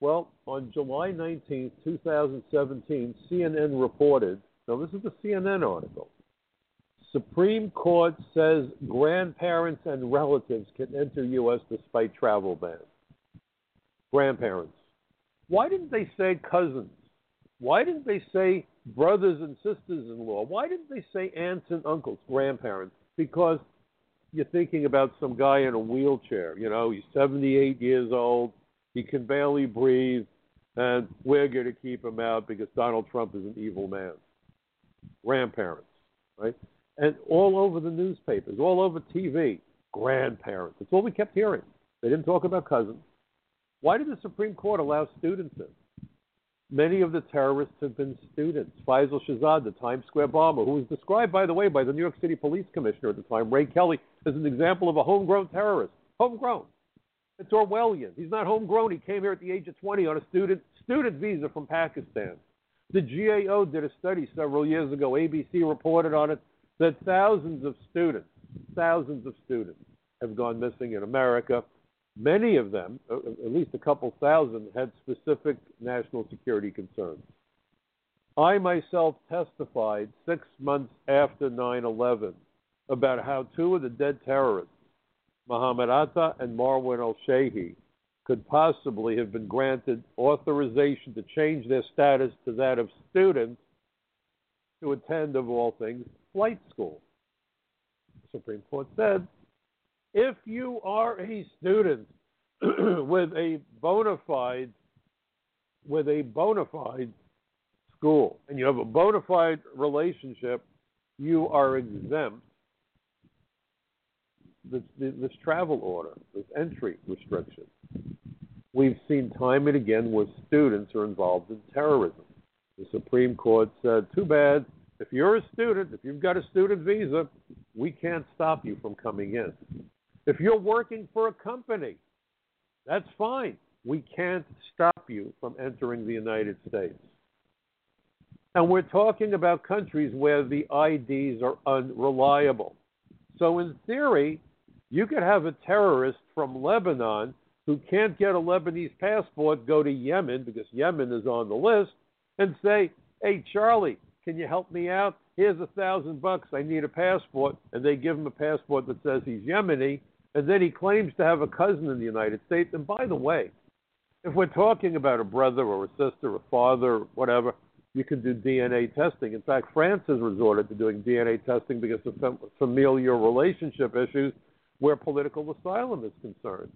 well on July 19th 2017 CNN reported now this is a CNN article Supreme Court says grandparents and relatives can enter U.S. despite travel bans. Grandparents. Why didn't they say cousins? Why didn't they say brothers and sisters in law? Why didn't they say aunts and uncles, grandparents? Because you're thinking about some guy in a wheelchair. You know, he's 78 years old, he can barely breathe, and we're going to keep him out because Donald Trump is an evil man. Grandparents, right? and all over the newspapers, all over TV, grandparents. That's all we kept hearing. They didn't talk about cousins. Why did the Supreme Court allow students in? Many of the terrorists have been students. Faisal Shahzad, the Times Square bomber, who was described, by the way, by the New York City Police Commissioner at the time, Ray Kelly, as an example of a homegrown terrorist. Homegrown. It's Orwellian. He's not homegrown. He came here at the age of 20 on a student student visa from Pakistan. The GAO did a study several years ago. ABC reported on it that thousands of students, thousands of students have gone missing in America. Many of them, uh, at least a couple thousand, had specific national security concerns. I myself testified six months after 9 11 about how two of the dead terrorists, Mohammed Atta and Marwan al Shehhi, could possibly have been granted authorization to change their status to that of students to attend, of all things, flight school. The Supreme Court said if you are a student with a bona fide with a bona fide school and you have a bona fide relationship, you are exempt this, this travel order, this entry restriction. We've seen time and again where students are involved in terrorism. The Supreme Court said, too bad, if you're a student, if you've got a student visa, we can't stop you from coming in. If you're working for a company, that's fine. We can't stop you from entering the United States. And we're talking about countries where the IDs are unreliable. So, in theory, you could have a terrorist from Lebanon who can't get a Lebanese passport go to Yemen because Yemen is on the list and say, hey, Charlie, can you help me out? Here's a thousand bucks. I need a passport. And they give him a passport that says he's Yemeni. And then he claims to have a cousin in the United States. And by the way, if we're talking about a brother or a sister, a father, whatever, you can do DNA testing. In fact, France has resorted to doing DNA testing because of familial relationship issues where political asylum is concerned.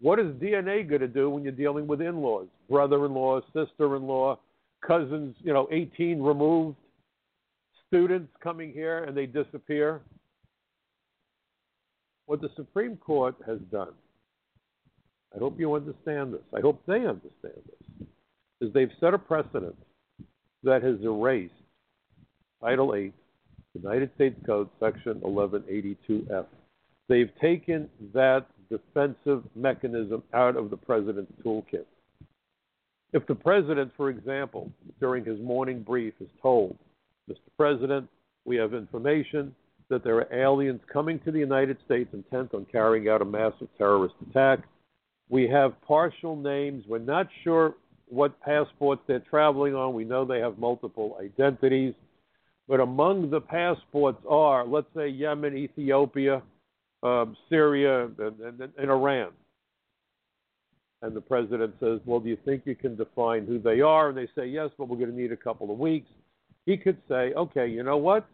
What is DNA going to do when you're dealing with in laws, brother in law, sister in law, cousins, you know, 18 removed, students coming here and they disappear? What the Supreme Court has done, I hope you understand this, I hope they understand this, is they've set a precedent that has erased Title 8, United States Code, Section 1182F. They've taken that defensive mechanism out of the president's toolkit. If the president, for example, during his morning brief is told, Mr. President, we have information that there are aliens coming to the United States intent on carrying out a massive terrorist attack. We have partial names. We're not sure what passports they're traveling on. We know they have multiple identities. But among the passports are, let's say, Yemen, Ethiopia, um, Syria, and, and, and Iran. And the president says, Well, do you think you can define who they are? And they say, Yes, but we're going to need a couple of weeks. He could say, Okay, you know what?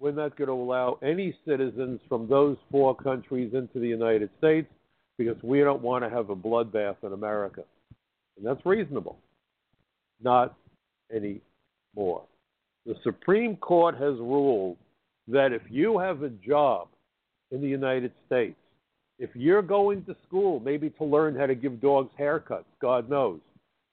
We're not going to allow any citizens from those four countries into the United States because we don't want to have a bloodbath in America. And that's reasonable. Not any more. The Supreme Court has ruled that if you have a job in the United States, if you're going to school, maybe to learn how to give dogs haircuts, God knows,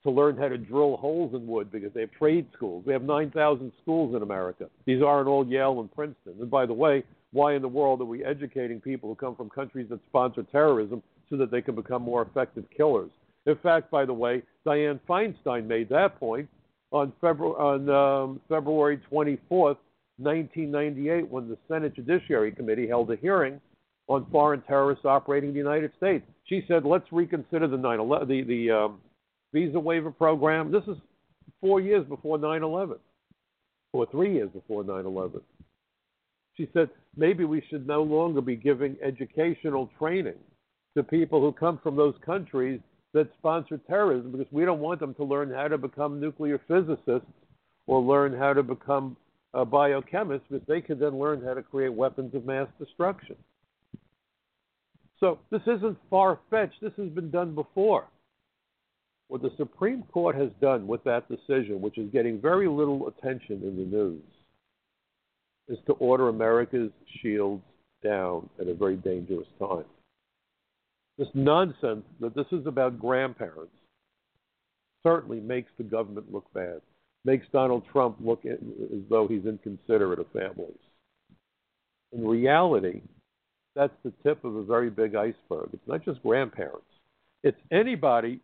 to learn how to drill holes in wood because they have trade schools. We have 9,000 schools in America. These aren't all Yale and Princeton. And by the way, why in the world are we educating people who come from countries that sponsor terrorism so that they can become more effective killers? In fact, by the way, Dianne Feinstein made that point on February, on, um, February 24th, 1998, when the Senate Judiciary Committee held a hearing on foreign terrorists operating in the United States. She said, let's reconsider the 9 the, the um, visa waiver program. This is four years before 9 11, or three years before 9 11. She said, maybe we should no longer be giving educational training to people who come from those countries that sponsor terrorism because we don't want them to learn how to become nuclear physicists or learn how to become biochemists because they could then learn how to create weapons of mass destruction. So this isn't far fetched. This has been done before. What the Supreme Court has done with that decision, which is getting very little attention in the news, is to order America's shields down at a very dangerous time. This nonsense that this is about grandparents certainly makes the government look bad makes Donald Trump look as though he's inconsiderate of families. In reality, that's the tip of a very big iceberg. It's not just grandparents, it's anybody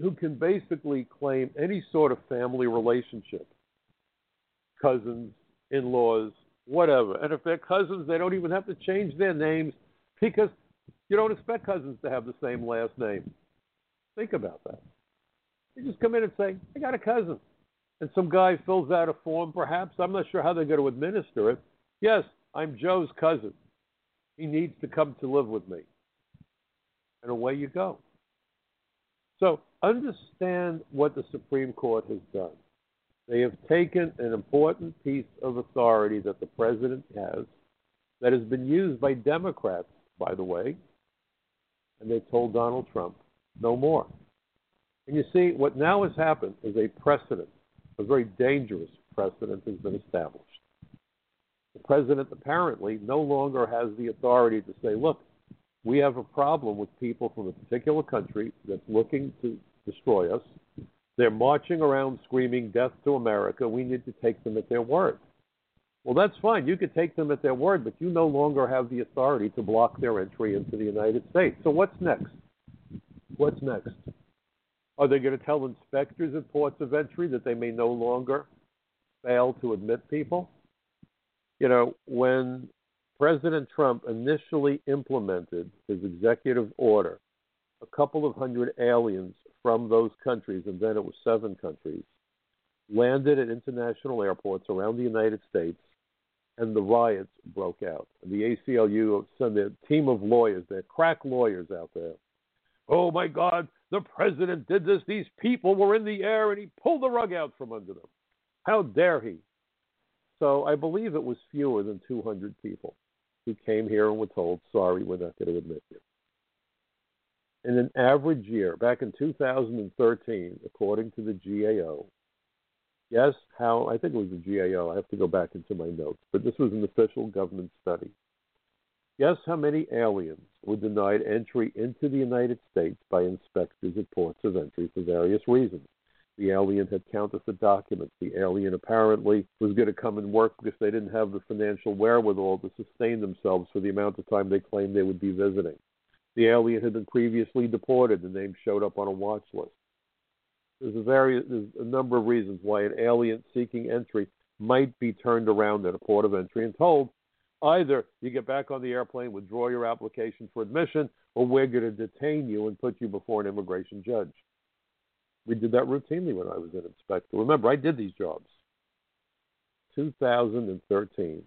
who can basically claim any sort of family relationship cousins, in laws, whatever. And if they're cousins, they don't even have to change their names because you don't expect cousins to have the same last name. Think about that. You just come in and say, I got a cousin and some guy fills out a form, perhaps. I'm not sure how they're going to administer it. Yes, I'm Joe's cousin. He needs to come to live with me. And away you go. So understand what the Supreme Court has done. They have taken an important piece of authority that the president has that has been used by Democrats, by the way, and they told Donald Trump no more. And you see, what now has happened is a precedent a very dangerous precedent has been established. The president apparently no longer has the authority to say, look, we have a problem with people from a particular country that's looking to destroy us. They're marching around screaming death to America. We need to take them at their word. Well, that's fine. You could take them at their word, but you no longer have the authority to block their entry into the United States. So what's next? What's next? Are they going to tell inspectors at ports of entry that they may no longer fail to admit people? You know, when President Trump initially implemented his executive order, a couple of hundred aliens from those countries, and then it was seven countries, landed at international airports around the United States and the riots broke out. The ACLU sent a team of lawyers, they're crack lawyers out there. Oh my God, the president did this. These people were in the air and he pulled the rug out from under them. How dare he? So I believe it was fewer than 200 people who came here and were told, sorry, we're not going to admit you. In an average year, back in 2013, according to the GAO, guess how, I think it was the GAO, I have to go back into my notes, but this was an official government study. Guess how many aliens were denied entry into the United States by inspectors at ports of entry for various reasons? The alien had counterfeit documents. The alien apparently was going to come and work because they didn't have the financial wherewithal to sustain themselves for the amount of time they claimed they would be visiting. The alien had been previously deported. The name showed up on a watch list. There's a, various, there's a number of reasons why an alien seeking entry might be turned around at a port of entry and told either you get back on the airplane, withdraw your application for admission, or we're going to detain you and put you before an immigration judge. We did that routinely when I was an inspector. Remember, I did these jobs. 2013.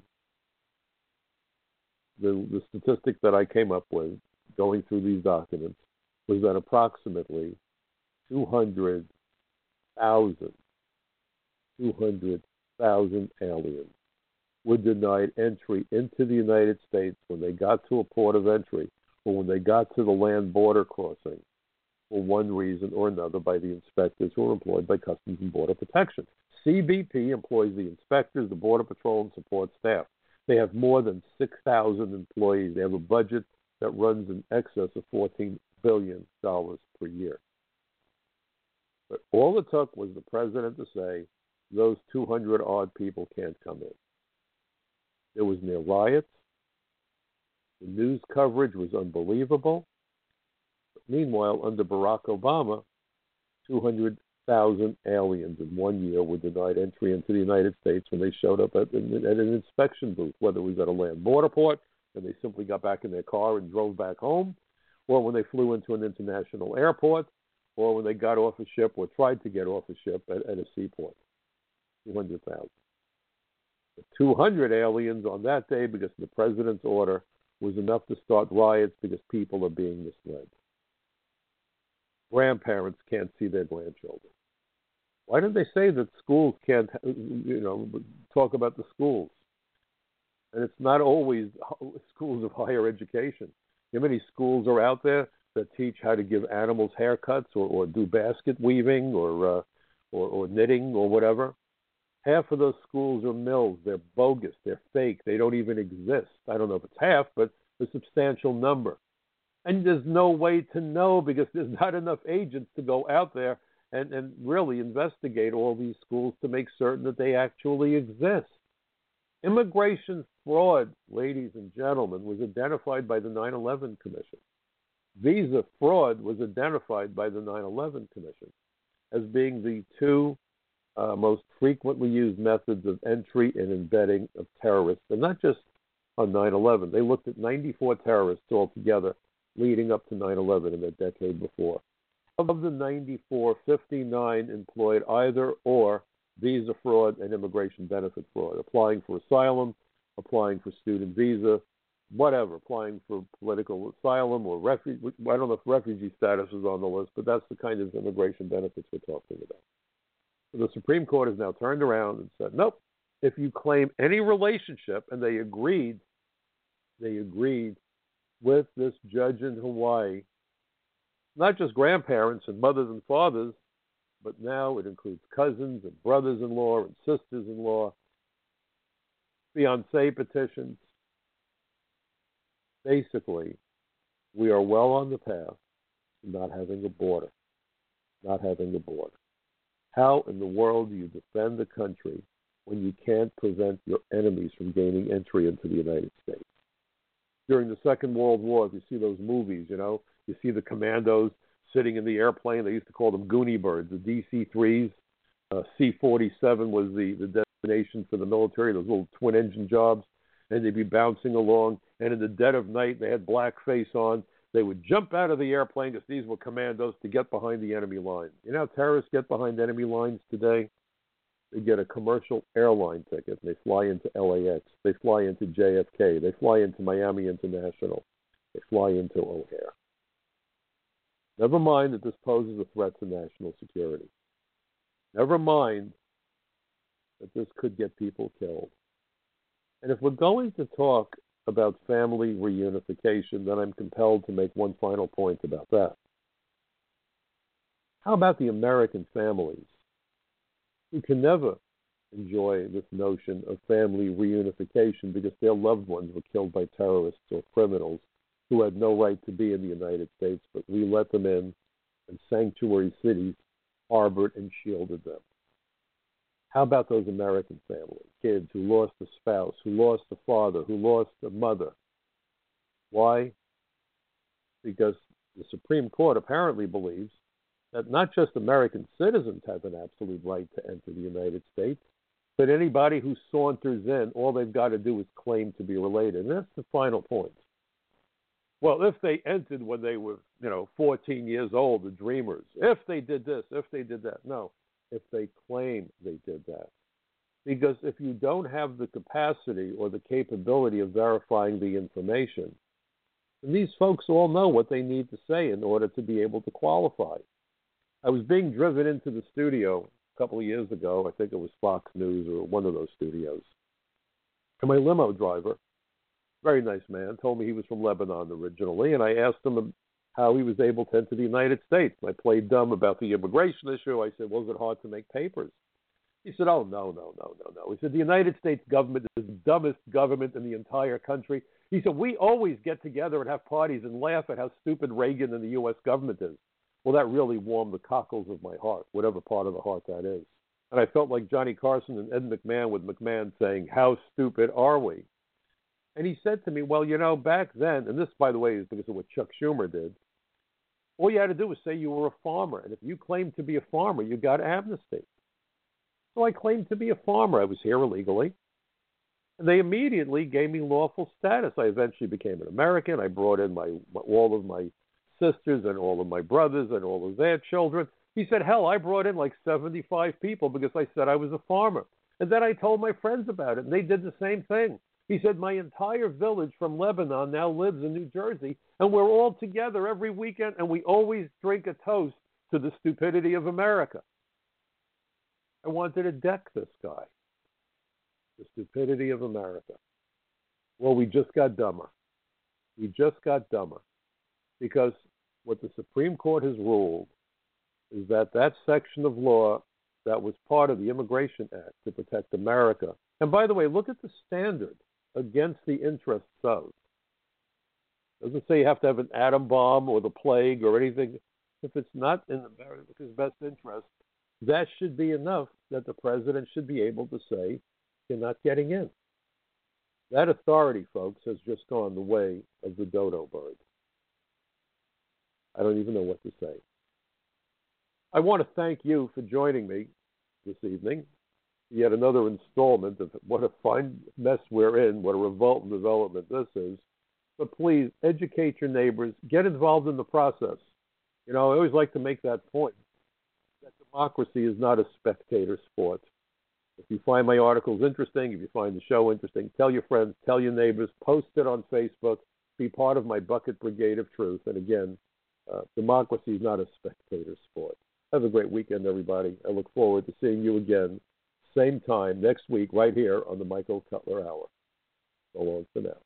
The, the statistic that I came up with going through these documents was that approximately 200,000 200,000 aliens were denied entry into the United States when they got to a port of entry or when they got to the land border crossing for one reason or another by the inspectors who are employed by Customs and Border Protection. CBP employs the inspectors, the Border Patrol, and support staff. They have more than 6,000 employees. They have a budget that runs in excess of $14 billion per year. But all it took was the president to say, those 200 odd people can't come in. There was near riots. The news coverage was unbelievable. Meanwhile, under Barack Obama, 200,000 aliens in one year were denied entry into the United States when they showed up at, at an inspection booth, whether it was at a land border port and they simply got back in their car and drove back home, or when they flew into an international airport, or when they got off a ship or tried to get off a ship at, at a seaport. 200,000. 200 aliens on that day because the president's order was enough to start riots because people are being misled grandparents can't see their grandchildren. Why don't they say that schools can't, you know, talk about the schools? And it's not always schools of higher education. You know many schools are out there that teach how to give animals haircuts or, or do basket weaving or, uh, or, or knitting or whatever? Half of those schools are mills. They're bogus. They're fake. They don't even exist. I don't know if it's half, but a substantial number. And there's no way to know because there's not enough agents to go out there and, and really investigate all these schools to make certain that they actually exist. Immigration fraud, ladies and gentlemen, was identified by the 9 11 Commission. Visa fraud was identified by the 9 11 Commission as being the two uh, most frequently used methods of entry and embedding of terrorists, and not just on 9 11. They looked at 94 terrorists altogether leading up to 9 11 in the decade before. Of the 94, 59 employed either or visa fraud and immigration benefit fraud, applying for asylum, applying for student visa, whatever, applying for political asylum or refugee. I don't know if refugee status is on the list, but that's the kind of immigration benefits we're talking about. The Supreme Court has now turned around and said, nope, if you claim any relationship, and they agreed, they agreed with this judge in Hawaii, not just grandparents and mothers and fathers, but now it includes cousins and brothers in law and sisters in law, fiancé petitions. Basically, we are well on the path to not having a border. Not having a border. How in the world do you defend the country when you can't prevent your enemies from gaining entry into the United States? During the Second World War, if you see those movies, you know, you see the commandos sitting in the airplane. They used to call them Gooney birds, the DC 3s. Uh, C 47 was the, the destination for the military, those little twin engine jobs. And they'd be bouncing along. And in the dead of night, they had black face on. They would jump out of the airplane because these were commandos to get behind the enemy lines. You know how terrorists get behind enemy lines today? They get a commercial airline ticket. They fly into LAX. They fly into JFK. They fly into Miami International. They fly into O'Hare. Never mind that this poses a threat to national security. Never mind that this could get people killed. And if we're going to talk about family reunification, then I'm compelled to make one final point about that. How about the American families who can never enjoy this notion of family reunification because their loved ones were killed by terrorists or criminals who had no right to be in the United States, but we let them in, and sanctuary cities harbored and shielded them. How about those American families, kids who lost a spouse, who lost a father, who lost a mother? Why? Because the Supreme Court apparently believes that not just American citizens have an absolute right to enter the United States, but anybody who saunters in, all they've got to do is claim to be related. And that's the final point. Well, if they entered when they were, you know, 14 years old, the dreamers, if they did this, if they did that. No, if they claim they did that. Because if you don't have the capacity or the capability of verifying the information, these folks all know what they need to say in order to be able to qualify. I was being driven into the studio a couple of years ago. I think it was Fox News or one of those studios. And my limo driver very nice man, told me he was from Lebanon originally, and I asked him how he was able to enter the United States. I played dumb about the immigration issue. I said, Was it hard to make papers? He said, Oh, no, no, no, no, no. He said, The United States government is the dumbest government in the entire country. He said, We always get together and have parties and laugh at how stupid Reagan and the U.S. government is. Well, that really warmed the cockles of my heart, whatever part of the heart that is. And I felt like Johnny Carson and Ed McMahon with McMahon saying, How stupid are we? And he said to me, Well, you know, back then, and this, by the way, is because of what Chuck Schumer did, all you had to do was say you were a farmer. And if you claimed to be a farmer, you got amnesty. So I claimed to be a farmer. I was here illegally. And they immediately gave me lawful status. I eventually became an American. I brought in my all of my sisters and all of my brothers and all of their children. He said, Hell, I brought in like 75 people because I said I was a farmer. And then I told my friends about it, and they did the same thing. He said, My entire village from Lebanon now lives in New Jersey, and we're all together every weekend, and we always drink a toast to the stupidity of America. I wanted to deck this guy. The stupidity of America. Well, we just got dumber. We just got dumber. Because what the Supreme Court has ruled is that that section of law that was part of the Immigration Act to protect America. And by the way, look at the standard against the interests of. Doesn't say you have to have an atom bomb or the plague or anything. If it's not in America's best interest, that should be enough that the president should be able to say, you're not getting in. That authority, folks, has just gone the way of the dodo bird. I don't even know what to say. I want to thank you for joining me this evening yet another installment of what a fine mess we're in, what a revolt and development this is. But please educate your neighbors, get involved in the process. You know, I always like to make that point that democracy is not a spectator sport. If you find my articles interesting, if you find the show interesting, tell your friends, tell your neighbors, post it on Facebook, be part of my bucket brigade of truth. And again, uh, democracy is not a spectator sport. Have a great weekend, everybody. I look forward to seeing you again same time next week, right here on the Michael Cutler Hour. So long for now.